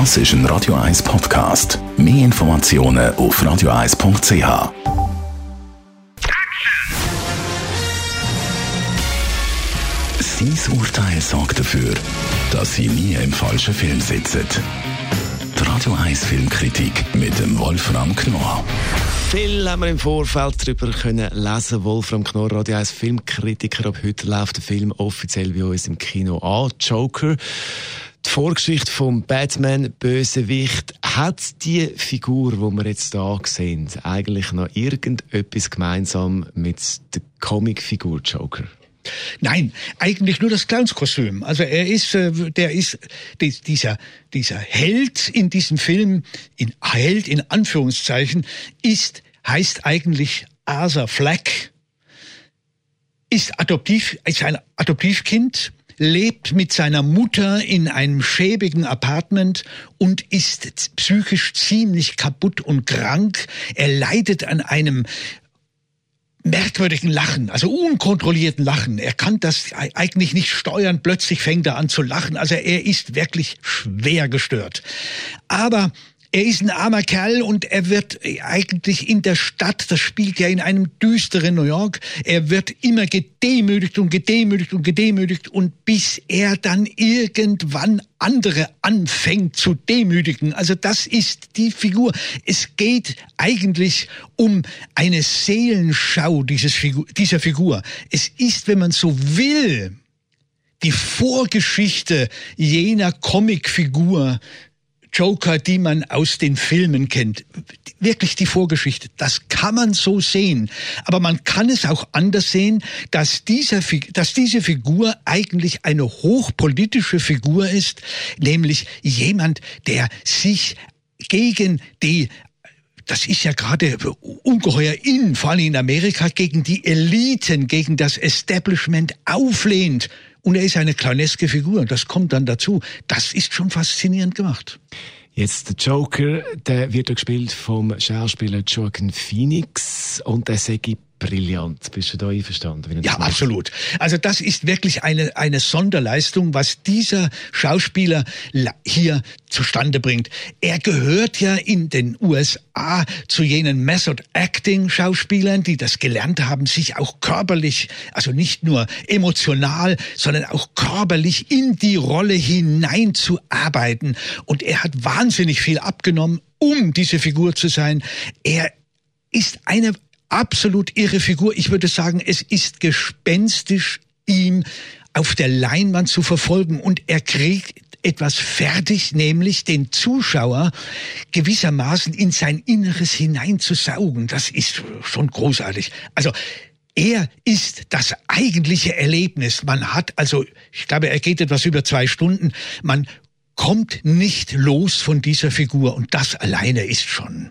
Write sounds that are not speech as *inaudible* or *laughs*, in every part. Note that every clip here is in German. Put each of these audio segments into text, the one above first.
Das ist ein Radio 1 Podcast. Mehr Informationen auf radio1.ch. Sein Urteil sorgt dafür, dass Sie nie im falschen Film sitzen. Die Radio 1 Filmkritik mit dem Wolfram Knorr. Viel haben wir im Vorfeld darüber können lesen. Wolfram Knorr, Radio 1 Filmkritiker. Ab heute läuft der Film offiziell bei uns im Kino an. Joker. Die Vorgeschichte vom Batman-Bösewicht. Hat die Figur, die wir jetzt hier sehen, eigentlich noch irgendetwas gemeinsam mit der Comicfigur Joker? Nein, eigentlich nur das Clownskostüm. Also er ist, äh, der ist dieser dieser Held in diesem Film, in Held in Anführungszeichen, ist heißt eigentlich Arthur Fleck, ist adoptiv, ist ein Adoptivkind, lebt mit seiner Mutter in einem schäbigen Apartment und ist psychisch ziemlich kaputt und krank. Er leidet an einem merkwürdigen Lachen, also unkontrollierten Lachen. Er kann das eigentlich nicht steuern, plötzlich fängt er an zu lachen. Also er ist wirklich schwer gestört. Aber er ist ein armer Kerl und er wird eigentlich in der Stadt, das spielt ja in einem düsteren New York, er wird immer gedemütigt und gedemütigt und gedemütigt und bis er dann irgendwann andere anfängt zu demütigen. Also das ist die Figur. Es geht eigentlich um eine Seelenschau dieses Figur, dieser Figur. Es ist, wenn man so will, die Vorgeschichte jener Comicfigur, Joker, die man aus den Filmen kennt. Wirklich die Vorgeschichte. Das kann man so sehen. Aber man kann es auch anders sehen, dass, dieser, dass diese Figur eigentlich eine hochpolitische Figur ist, nämlich jemand, der sich gegen die das ist ja gerade ungeheuer in, vor allem in Amerika, gegen die Eliten, gegen das Establishment auflehnt. Und er ist eine clowneske Figur. Das kommt dann dazu. Das ist schon faszinierend gemacht. Jetzt der Joker, der wird gespielt vom Schauspieler Joaquin Phoenix und der sagt brillant. Bist du da einverstanden? ja, absolut. Also das ist wirklich eine, eine Sonderleistung, was dieser Schauspieler hier zustande bringt. Er gehört ja in den USA zu jenen Method Acting Schauspielern, die das gelernt haben, sich auch körperlich, also nicht nur emotional, sondern auch körperlich in die Rolle hineinzuarbeiten. Und er hat wahnsinnig viel abgenommen, um diese Figur zu sein. Er ist eine absolut irre Figur. Ich würde sagen, es ist gespenstisch, ihm auf der Leinwand zu verfolgen und er kriegt etwas fertig, nämlich den Zuschauer gewissermaßen in sein Inneres hineinzusaugen. Das ist schon großartig. Also er ist das eigentliche Erlebnis. Man hat also, ich glaube, er geht etwas über zwei Stunden. Man kommt nicht los von dieser Figur und das alleine ist schon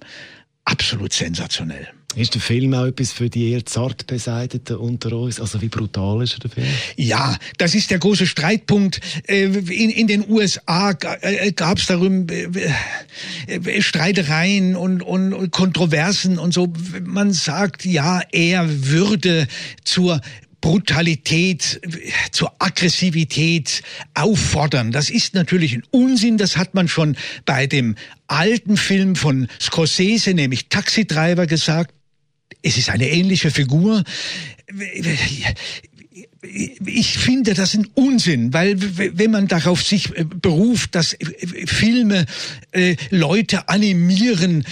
absolut sensationell. Ist der Film auch etwas für die eher zart Beseiteten unter uns? Also wie brutal ist der Film? Ja, das ist der große Streitpunkt. Äh, in, in den USA äh, gab es darum äh, Streitereien und, und Kontroversen und so. Man sagt, ja, er würde zur Brutalität, zur Aggressivität auffordern. Das ist natürlich ein Unsinn. Das hat man schon bei dem alten Film von Scorsese, nämlich Taxi Driver, gesagt. Es ist eine ähnliche Figur. Ich finde das ein Unsinn, weil wenn man darauf sich beruft, dass Filme äh, Leute animieren,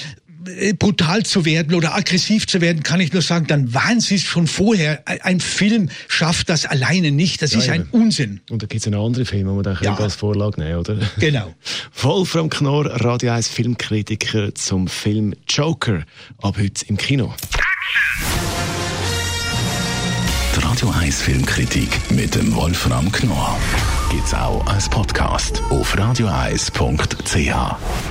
brutal zu werden oder aggressiv zu werden, kann ich nur sagen, dann waren sie es schon vorher. Ein Film schafft das alleine nicht. Das ja, ist ein Unsinn. Und da gibt es einen anderen Film, den man dann ja. als Vorlage nehmen oder? Genau. *laughs* Wolfram Knorr, Radio 1 Filmkritiker zum Film Joker, ab heute im Kino. Die Radio 1 Filmkritik mit dem Wolfram Knorr gibt es auch als Podcast auf radioeis.ch.